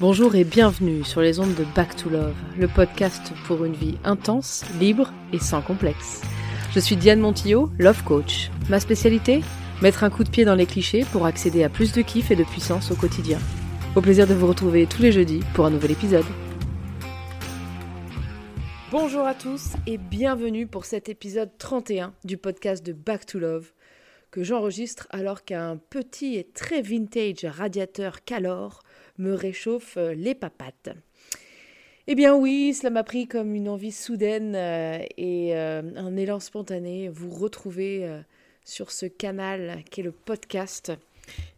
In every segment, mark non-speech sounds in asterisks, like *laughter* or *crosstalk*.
Bonjour et bienvenue sur les ondes de Back to Love, le podcast pour une vie intense, libre et sans complexe. Je suis Diane Montillot, Love Coach. Ma spécialité Mettre un coup de pied dans les clichés pour accéder à plus de kiff et de puissance au quotidien. Au plaisir de vous retrouver tous les jeudis pour un nouvel épisode. Bonjour à tous et bienvenue pour cet épisode 31 du podcast de Back to Love que j'enregistre alors qu'un petit et très vintage radiateur Calor me réchauffe euh, les papates. Eh bien oui, cela m'a pris comme une envie soudaine euh, et euh, un élan spontané. Vous retrouvez sur ce canal qui est le podcast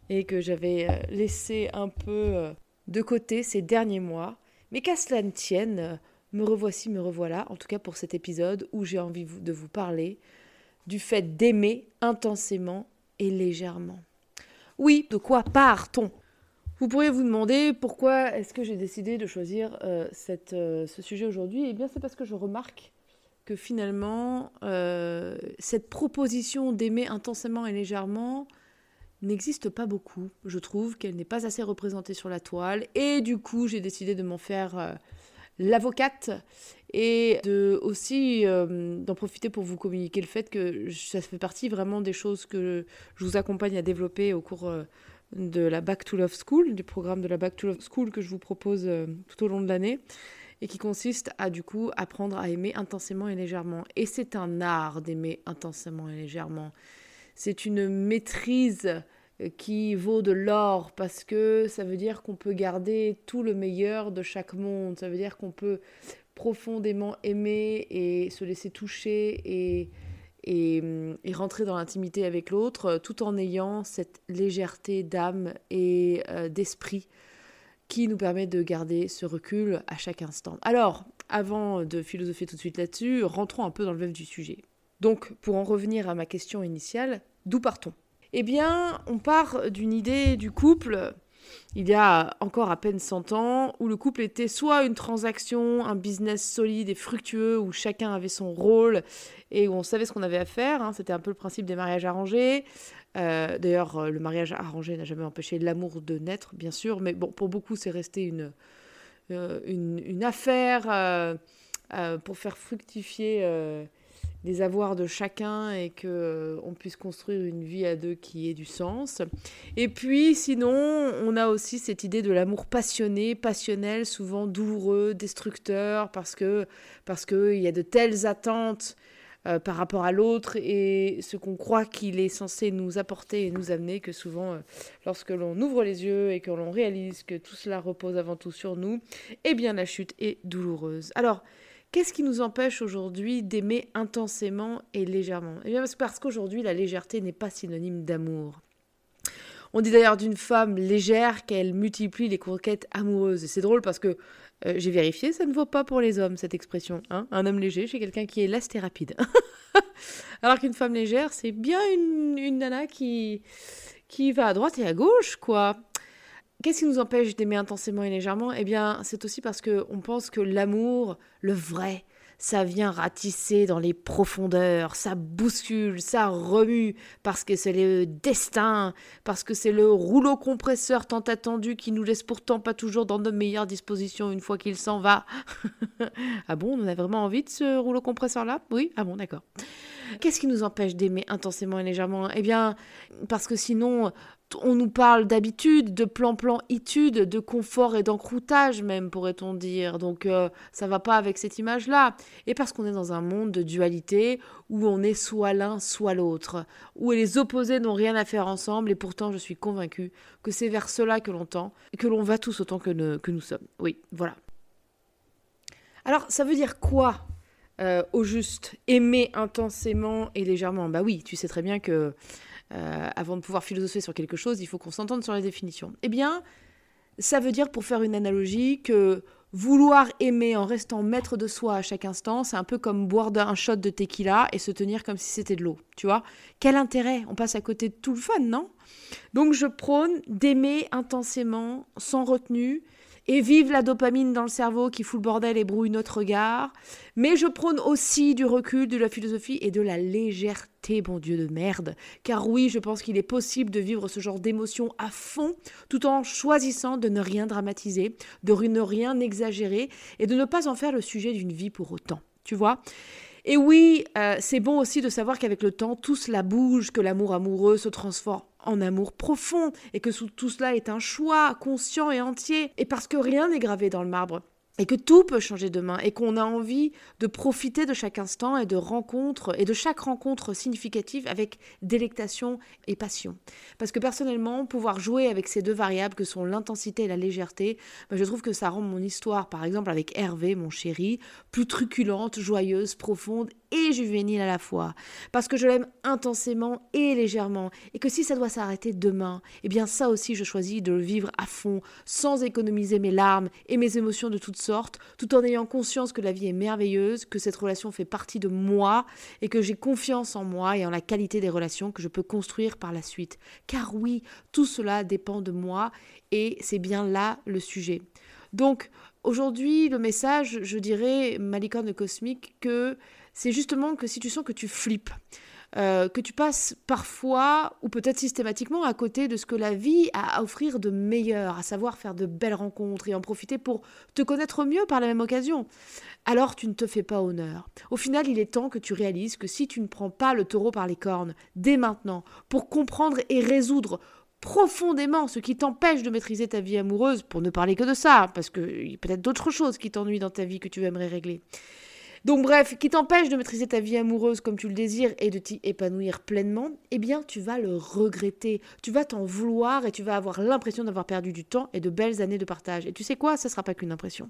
et que j'avais laissé un peu de côté ces derniers mois. Mais qu'à cela ne tienne, me revoici, me revoilà, en tout cas pour cet épisode où j'ai envie de vous parler du fait d'aimer intensément et légèrement. Oui, de quoi part-on? Vous pourriez vous demander pourquoi est-ce que j'ai décidé de choisir euh, cette, euh, ce sujet aujourd'hui Eh bien, c'est parce que je remarque que finalement, euh, cette proposition d'aimer intensément et légèrement n'existe pas beaucoup. Je trouve qu'elle n'est pas assez représentée sur la toile. Et du coup, j'ai décidé de m'en faire l'avocate et de aussi d'en profiter pour vous communiquer le fait que ça fait partie vraiment des choses que je vous accompagne à développer au cours de la Back to Love School, du programme de la Back to Love School que je vous propose euh, tout au long de l'année et qui consiste à du coup apprendre à aimer intensément et légèrement. Et c'est un art d'aimer intensément et légèrement. C'est une maîtrise euh, qui vaut de l'or parce que ça veut dire qu'on peut garder tout le meilleur de chaque monde. Ça veut dire qu'on peut profondément aimer et se laisser toucher et et, rentrer dans l'intimité avec l'autre euh, tout en ayant cette légèreté d'âme et euh, d'esprit qui nous permet de garder ce recul à chaque instant. Alors, avant de philosopher tout de suite là-dessus, rentrons un peu dans le vif du sujet. Donc, pour en revenir à ma question initiale, d'où partons? Eh bien, on part d'une idée du couple il y a encore à peine 100 ans, où le couple était soit une transaction, un business solide et fructueux, où chacun avait son rôle et où on savait ce qu'on avait à faire. Hein. C'était un peu le principe des mariages arrangés. Euh, d'ailleurs, le mariage arrangé n'a jamais empêché l'amour de naître, bien sûr, mais bon, pour beaucoup, c'est resté une, euh, une, affaire euh, pour faire fructifier des avoirs de chacun et que euh, on puisse construire une vie à deux qui ait du sens. Et puis sinon, on a aussi cette idée de l'amour passionné, passionnel, souvent douloureux, destructeur parce que parce que il y a de telles attentes euh, par rapport à l'autre et ce qu'on croit qu'il est censé nous apporter et nous amener que souvent euh, lorsque l'on ouvre les yeux et que l'on réalise que tout cela repose avant tout sur nous, eh bien la chute est douloureuse. Alors, Qu'est-ce qui nous empêche aujourd'hui d'aimer intensément et légèrement? Eh bien parce qu'aujourd'hui, la légèreté n'est pas synonyme d'amour. On dit d'ailleurs d'une femme légère qu'elle multiplie les conquêtes amoureuses. C'est drôle parce que euh, j'ai vérifié, ça ne vaut pas pour les hommes, cette expression. Hein un homme léger, c'est quelqu'un qui est leste et rapide. *laughs* Alors qu'une femme légère, c'est bien une, une nana qui, qui va à droite et à gauche, quoi. Qu'est-ce qui nous empêche d'aimer intensément et légèrement? Eh bien, c'est aussi parce qu'on pense que l'amour, le vrai, ça vient ratisser dans les profondeurs, ça bouscule, ça remue, parce que c'est le destin, parce que c'est le rouleau compresseur tant attendu qui nous laisse pourtant pas toujours dans de meilleures dispositions une fois qu'il s'en va. *laughs* ah bon, on a vraiment envie de ce rouleau compresseur-là Oui? Ah bon, d'accord. Qu'est-ce qui nous empêche d'aimer intensément et légèrement? Eh bien, parce que sinon, on nous parle d'habitude, de plan-plan-itude, de confort et d'encroutage même, pourrait-on dire. Donc euh, ça va pas avec cette image-là. Et parce qu'on est dans un monde de dualité où on est soit l'un, soit l'autre, où les opposés n'ont rien à faire ensemble. Et pourtant, je suis convaincue que c'est vers cela que l'on tend et que l'on va tous autant que, nous sommes. Oui, voilà. Alors, ça veut dire quoi euh, au juste? Aimer intensément et légèrement? Bah oui, tu sais très bien que euh, avant de pouvoir philosopher sur quelque chose, il faut qu'on s'entende sur la définition. Eh bien, ça veut dire, pour faire une analogie, que vouloir aimer en restant maître de soi à chaque instant, c'est un peu comme boire un shot de tequila et se tenir comme si c'était de l'eau, tu vois. Quel intérêt? On passe à côté de tout le fun, non? Donc je prône d'aimer intensément, sans retenue, et vive la dopamine dans le cerveau qui fout le bordel et brouille notre regard. Mais je prône aussi du recul, de la philosophie et de la légèreté, bon Dieu de merde. Car oui, je pense qu'il est possible de vivre ce genre d'émotions à fond, tout en choisissant de ne rien dramatiser, de ne rien exagérer et de ne pas en faire le sujet d'une vie pour autant. Tu vois? Et oui, euh, c'est bon aussi de savoir qu'avec le temps, tout cela bouge, que l'amour amoureux se transforme en amour profond, et que tout cela est un choix conscient et entier, et parce que rien n'est gravé dans le marbre et que tout peut changer demain et qu'on a envie de profiter de chaque instant et de rencontre et de chaque rencontre significative avec délectation et passion. Parce que personnellement, pouvoir jouer avec ces deux variables que sont l'intensité et la légèreté, ben, je trouve que ça rend mon histoire, par exemple avec Hervé, mon chéri, plus truculente, joyeuse, profonde et juvénile à la fois, parce que je l'aime intensément et légèrement, et que si ça doit s'arrêter demain, eh bien ça aussi je choisis de le vivre à fond, sans économiser mes larmes et mes émotions de toutes sortes, tout en ayant conscience que la vie est merveilleuse, que cette relation fait partie de moi, et que j'ai confiance en moi et en la qualité des relations que je peux construire par la suite. Car oui, tout cela dépend de moi, et c'est bien là le sujet. Donc, aujourd'hui, le message, je dirais, Malicorne cosmique, que c'est justement que si tu sens que tu flippes, euh, que tu passes parfois, ou peut-être systématiquement, à côté de ce que la vie a à offrir de meilleur, à savoir faire de belles rencontres et en profiter pour te connaître mieux par la même occasion, alors tu ne te fais pas honneur. Au final, il est temps que tu réalises que si tu ne prends pas le taureau par les cornes, dès maintenant, pour comprendre et résoudre profondément ce qui t'empêche de maîtriser ta vie amoureuse, pour ne parler que de ça, parce qu'il y a peut-être d'autres choses qui t'ennuient dans ta vie que tu aimerais régler. Donc bref, qui t'empêche de maîtriser ta vie amoureuse comme tu le désires et de t'y épanouir pleinement, eh bien tu vas le regretter, tu vas t'en vouloir et tu vas avoir l'impression d'avoir perdu du temps et de belles années de partage. Et tu sais quoi, ça sera pas qu'une impression.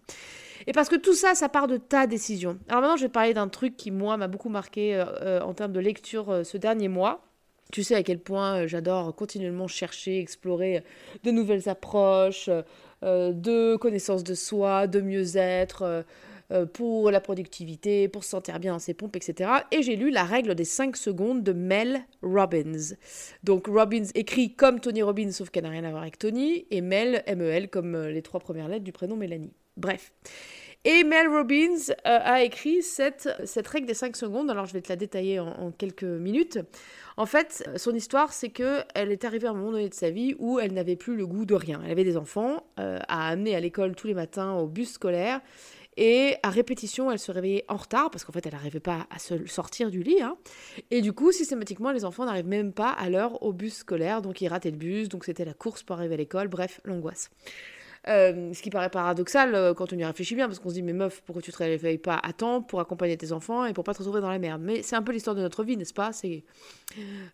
Et parce que tout ça, ça part de ta décision. Alors maintenant, je vais parler d'un truc qui moi m'a beaucoup marqué euh, euh, en termes de lecture euh, ce dernier mois. Tu sais à quel point j'adore continuellement chercher, explorer de nouvelles approches, de connaissance de soi, de mieux-être, pour la productivité, pour se sentir bien dans ses pompes, etc. Et j'ai lu La règle des 5 secondes de Mel Robbins. Donc Robbins écrit comme Tony Robbins, sauf qu'elle n'a rien à voir avec Tony, et Mel, M-E-L, comme euh, les trois premières lettres du prénom Mélanie. Bref. Et Mel Robbins euh, a écrit cette, cette règle des 5 secondes, alors je vais te la détailler en, quelques minutes. En fait, son histoire, c'est que elle est arrivée à un moment donné de sa vie où elle n'avait plus le goût de rien. Elle avait des enfants à amener à l'école tous les matins au bus scolaire et à répétition, elle se réveillait en retard parce qu'en fait, elle n'arrivait pas à se sortir du lit. Hein. Et du coup, systématiquement, les enfants n'arrivent même pas à l'heure au bus scolaire. Donc, ils rataient le bus. Donc, c'était la course pour arriver à l'école. Bref, l'angoisse. Euh, ce qui paraît paradoxal euh, quand on y réfléchit bien, parce qu'on se dit, mais meuf, pourquoi tu te réveilles pas à temps pour accompagner tes enfants et pour pas te retrouver dans la merde? Mais c'est un peu l'histoire de notre vie, n'est-ce pas? C'est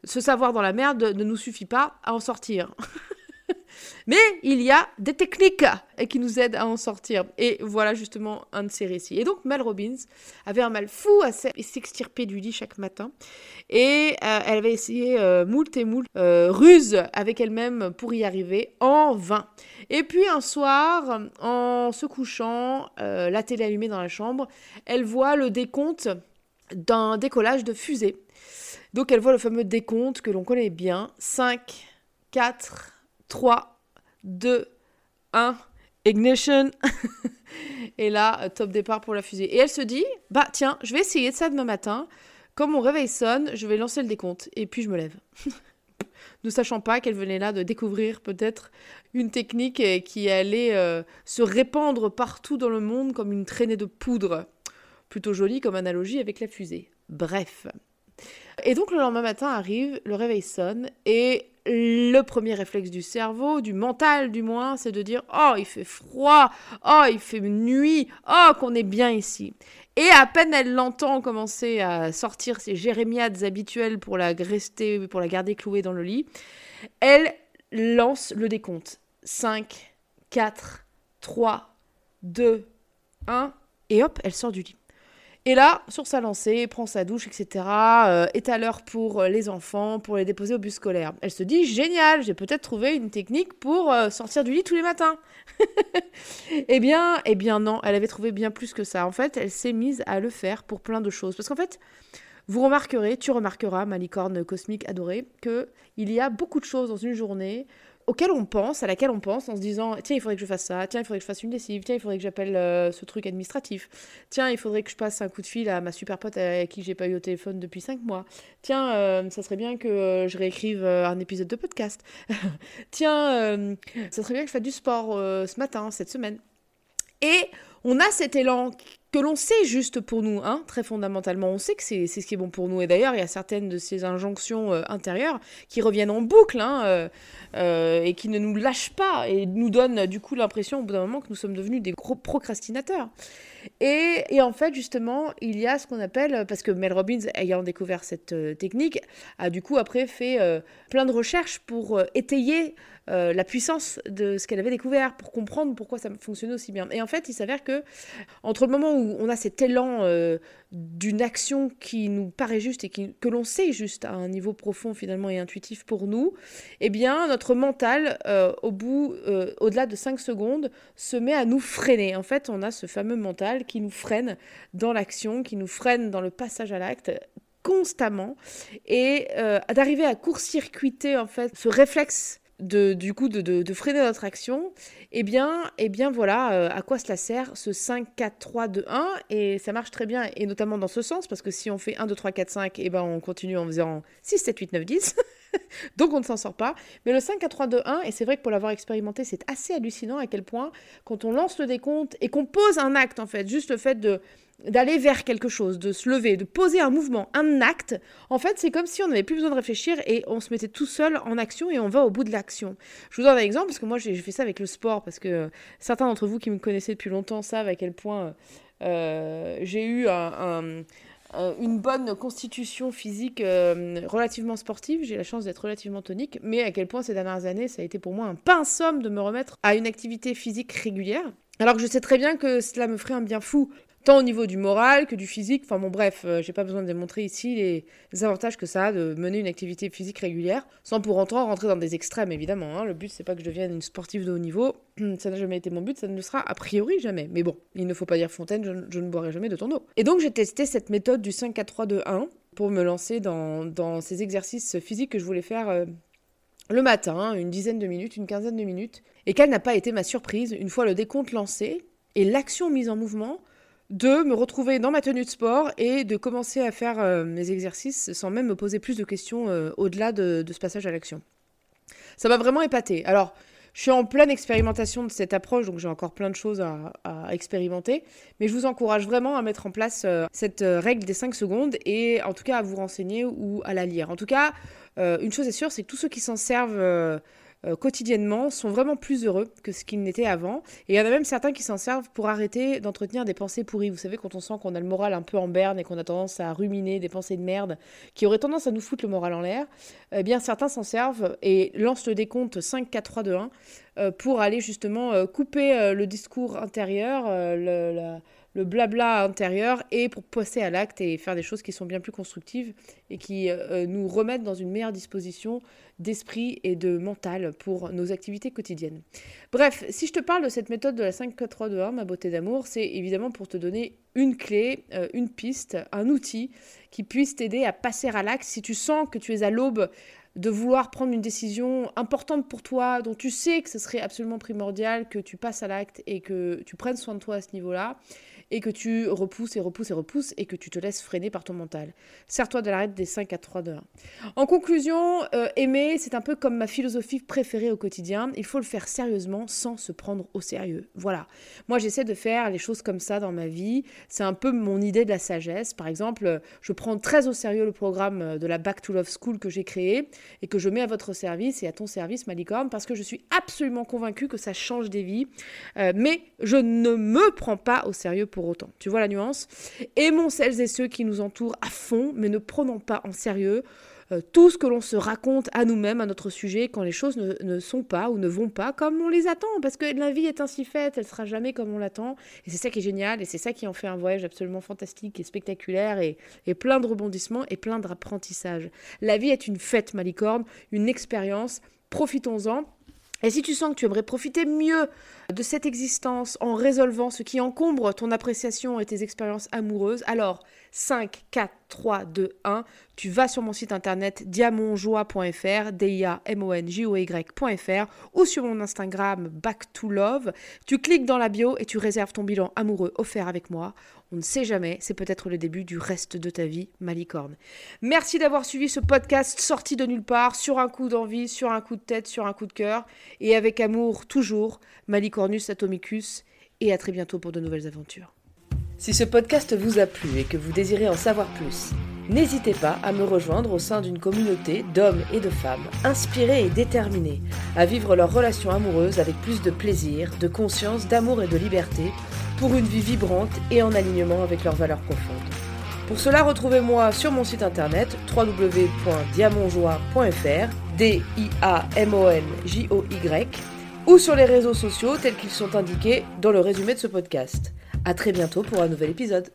Se savoir dans la merde ne nous suffit pas à en sortir. *laughs* Mais il y a des techniques qui nous aident à en sortir. Et voilà justement un de ces récits. Et donc Mel Robbins avait un mal fou à s'extirper du lit chaque matin. Et euh, elle avait essayé euh, moult et moult euh, ruses avec elle-même pour y arriver en vain. Et puis un soir, en se couchant, la télé allumée dans la chambre, elle voit le décompte d'un décollage de fusée. Donc elle voit le fameux décompte que l'on connaît bien. 5, 4, 3, 2, 1, ignition. *laughs* et là, top départ pour la fusée. Et elle se dit, bah tiens, je vais essayer de ça demain matin. Comme mon réveil sonne, je vais lancer le décompte. Et puis je me lève. *laughs* ne sachant pas qu'elle venait là de découvrir peut-être une technique qui allait euh, se répandre partout dans le monde comme une traînée de poudre. Plutôt jolie comme analogie avec la fusée. Bref. Et donc le lendemain matin arrive, le réveil sonne et le premier réflexe du cerveau, du mental du moins, c'est de dire Oh, il fait froid, oh, il fait nuit, oh, qu'on est bien ici. Et à peine elle l'entend commencer à sortir ses jérémiades habituelles pour la, rester, pour la garder clouée dans le lit, elle lance le décompte. 5, 4, 3, 2, 1, et hop, elle sort du lit. Et là, sur sa lancée, prend sa douche, etc., euh, est à l'heure pour euh, les enfants, pour les déposer au bus scolaire. Elle se dit, génial, j'ai peut-être trouvé une technique pour euh, sortir du lit tous les matins. *laughs* eh bien, eh bien non, elle avait trouvé bien plus que ça. En fait, elle s'est mise à le faire pour plein de choses. Parce qu'en fait, vous remarquerez, tu remarqueras, ma licorne cosmique adorée, que il y a beaucoup de choses dans une journée auquel on pense, à laquelle on pense en se disant tiens, il faudrait que je fasse ça, tiens, il faudrait que je fasse une lessive, tiens, il faudrait que j'appelle euh, ce truc administratif, tiens, il faudrait que je passe un coup de fil à ma super pote avec qui j'ai pas eu au téléphone depuis 5 mois, tiens, euh, ça serait bien que euh, je réécrive un épisode de podcast, *laughs* tiens, ça serait bien que je fasse du sport ce matin, cette semaine. Et on a cet élan que l'on sait juste pour nous, hein, très fondamentalement. On sait que c'est ce qui est bon pour nous. Et d'ailleurs, il y a certaines de ces injonctions euh, intérieures qui reviennent en boucle hein, euh, euh, et qui ne nous lâchent pas et nous donnent du coup l'impression au bout d'un moment que nous sommes devenus des gros procrastinateurs. Et, et, en fait, justement, il y a ce qu'on appelle, parce que Mel Robbins, ayant découvert cette technique, a du coup après fait plein de recherches pour étayer euh, la puissance de ce qu'elle avait découvert pour comprendre pourquoi ça fonctionnait aussi bien. Et en fait, il s'avère que entre le moment où on a cet élan euh, d'une action qui nous paraît juste et que l'on sait juste à un niveau profond finalement et intuitif pour nous, eh bien notre mental, euh, au bout, au-delà de 5 secondes, se met à nous freiner. En fait, on a ce fameux mental qui nous freine dans l'action, qui nous freine dans le passage à l'acte constamment et d'arriver à court-circuiter en fait ce réflexe de, du coup de, de, freiner notre action, eh bien, eh bien voilà euh, à quoi cela sert ce 5, 4, 3, 2, 1. Et ça marche très bien, et notamment dans ce sens, parce que si on fait 1, 2, 3, 4, 5, eh ben on continue en faisant 6, 7, 8, 9, 10. Donc on ne s'en sort pas. Mais le 5, 4, 3, 2, 1, et c'est vrai que pour l'avoir expérimenté, c'est assez hallucinant à quel point, quand on lance le décompte et qu'on pose un acte, en fait, juste le fait de d'aller vers quelque chose, de se lever, de poser un mouvement, un acte, en fait, c'est comme si on n'avait plus besoin de réfléchir et on se mettait tout seul en action et on va au bout de l'action. Je vous donne un exemple parce que moi, j'ai fait ça avec le sport parce que certains d'entre vous qui me connaissaient depuis longtemps savent à quel point euh, j'ai eu une bonne constitution physique euh, relativement sportive. J'ai la chance d'être relativement tonique, mais à quel point ces dernières années, ça a été pour moi un pain somme de me remettre à une activité physique régulière. Alors que je sais très bien que cela me ferait un bien fou tant au niveau du moral que du physique. Enfin bon, bref, euh, j'ai pas besoin de démontrer ici les, avantages que ça a de mener une activité physique régulière, sans pour autant rentrer dans des extrêmes, évidemment. Hein. Le but, c'est pas que je devienne une sportive de haut niveau. *clears throat* ça n'a jamais été mon but, ça ne le sera a priori jamais. Mais bon, il ne faut pas dire fontaine, je, ne boirai jamais de ton eau. Et donc, j'ai testé cette méthode du 5 4 3 2 1 pour me lancer dans, ces exercices physiques que je voulais faire. Euh, le matin, une dizaine de minutes, une quinzaine de minutes, et quelle n'a pas été ma surprise une fois le décompte lancé et l'action mise en mouvement de me retrouver dans ma tenue de sport et de commencer à faire euh, mes exercices sans même me poser plus de questions euh, au-delà de, ce passage à l'action. Ça m'a vraiment épaté. Alors, je suis en pleine expérimentation de cette approche, donc j'ai encore plein de choses à, expérimenter, mais je vous encourage vraiment à mettre en place euh, cette règle des 5 secondes et en tout cas à vous renseigner ou à la lire. En tout cas, une chose est sûre, c'est que tous ceux qui s'en servent euh, quotidiennement sont vraiment plus heureux que ce qu'ils n'étaient avant. Et il y en a même certains qui s'en servent pour arrêter d'entretenir des pensées pourries. Vous savez, quand on sent qu'on a le moral un peu en berne et qu'on a tendance à ruminer des pensées de merde qui auraient tendance à nous foutre le moral en l'air, eh bien certains s'en servent et lancent le décompte 5, 4, 3, 2, 1 pour aller justement euh, couper euh, le discours intérieur, le, le blabla intérieur et pour passer à l'acte et faire des choses qui sont bien plus constructives et qui euh, nous remettent dans une meilleure disposition d'esprit et de mental pour nos activités quotidiennes. Bref, si je te parle de cette méthode de la 5 4 3 2 1 ma beauté d'amour, c'est évidemment pour te donner une clé, euh, une piste, un outil qui puisse t'aider à passer à l'acte si tu sens que tu es à l'aube de vouloir prendre une décision importante pour toi, dont tu sais que ce serait absolument primordial que tu passes à l'acte et que tu prennes soin de toi à ce niveau-là, et que tu repousses et repousses et repousses et que tu te laisses freiner par ton mental. Serre-toi de l'arrêt des 5 à 3 de 1. En conclusion, euh, aimer, c'est un peu comme ma philosophie préférée au quotidien. Il faut le faire sérieusement sans se prendre au sérieux. Voilà. Moi, j'essaie de faire les choses comme ça dans ma vie. C'est un peu mon idée de la sagesse. Par exemple, je prends très au sérieux le programme de la Back to Love School que j'ai créé et que je mets à votre service et à ton service, Malicorne, parce que je suis absolument convaincue que ça change des vies. Euh, mais je ne me prends pas au sérieux pour autant. Tu vois la nuance? Aimons celles et ceux qui nous entourent à fond, mais ne prenons pas en sérieux euh, tout ce que l'on se raconte à nous-mêmes, à notre sujet, quand les choses ne, sont pas ou ne vont pas comme on les attend. Parce que la vie est ainsi faite, elle sera jamais comme on l'attend. Et c'est ça qui est génial, et c'est ça qui en fait un voyage absolument fantastique et spectaculaire, et, plein de rebondissements et plein d'apprentissage. La vie est une fête, Malicorne, une expérience. Profitons-en. Et si tu sens que tu aimerais profiter mieux de cette existence en résolvant ce qui encombre ton appréciation et tes expériences amoureuses, alors 5, 4, 3, 2, 1, tu vas sur mon site internet diamonjoie.fr, D-I-A-M-O-N-J-O-Y.fr ou sur mon Instagram Back to Love. Tu cliques dans la bio et tu réserves ton bilan amoureux offert avec moi. On ne sait jamais, c'est peut-être le début du reste de ta vie, Malicorne. Merci d'avoir suivi ce podcast sorti de nulle part, sur un coup d'envie, sur un coup de tête, sur un coup de cœur, et avec amour toujours, Malicornus Atomicus, et à très bientôt pour de nouvelles aventures. Si ce podcast vous a plu et que vous désirez en savoir plus, n'hésitez pas à me rejoindre au sein d'une communauté d'hommes et de femmes inspirés et déterminés à vivre leur relation amoureuse avec plus de plaisir, de conscience, d'amour et de liberté pour une vie vibrante et en alignement avec leurs valeurs profondes. Pour cela, retrouvez-moi sur mon site internet www.diamonjoie.fr, D I A M O N J O Y, ou sur les réseaux sociaux tels qu'ils sont indiqués dans le résumé de ce podcast. À très bientôt pour un nouvel épisode.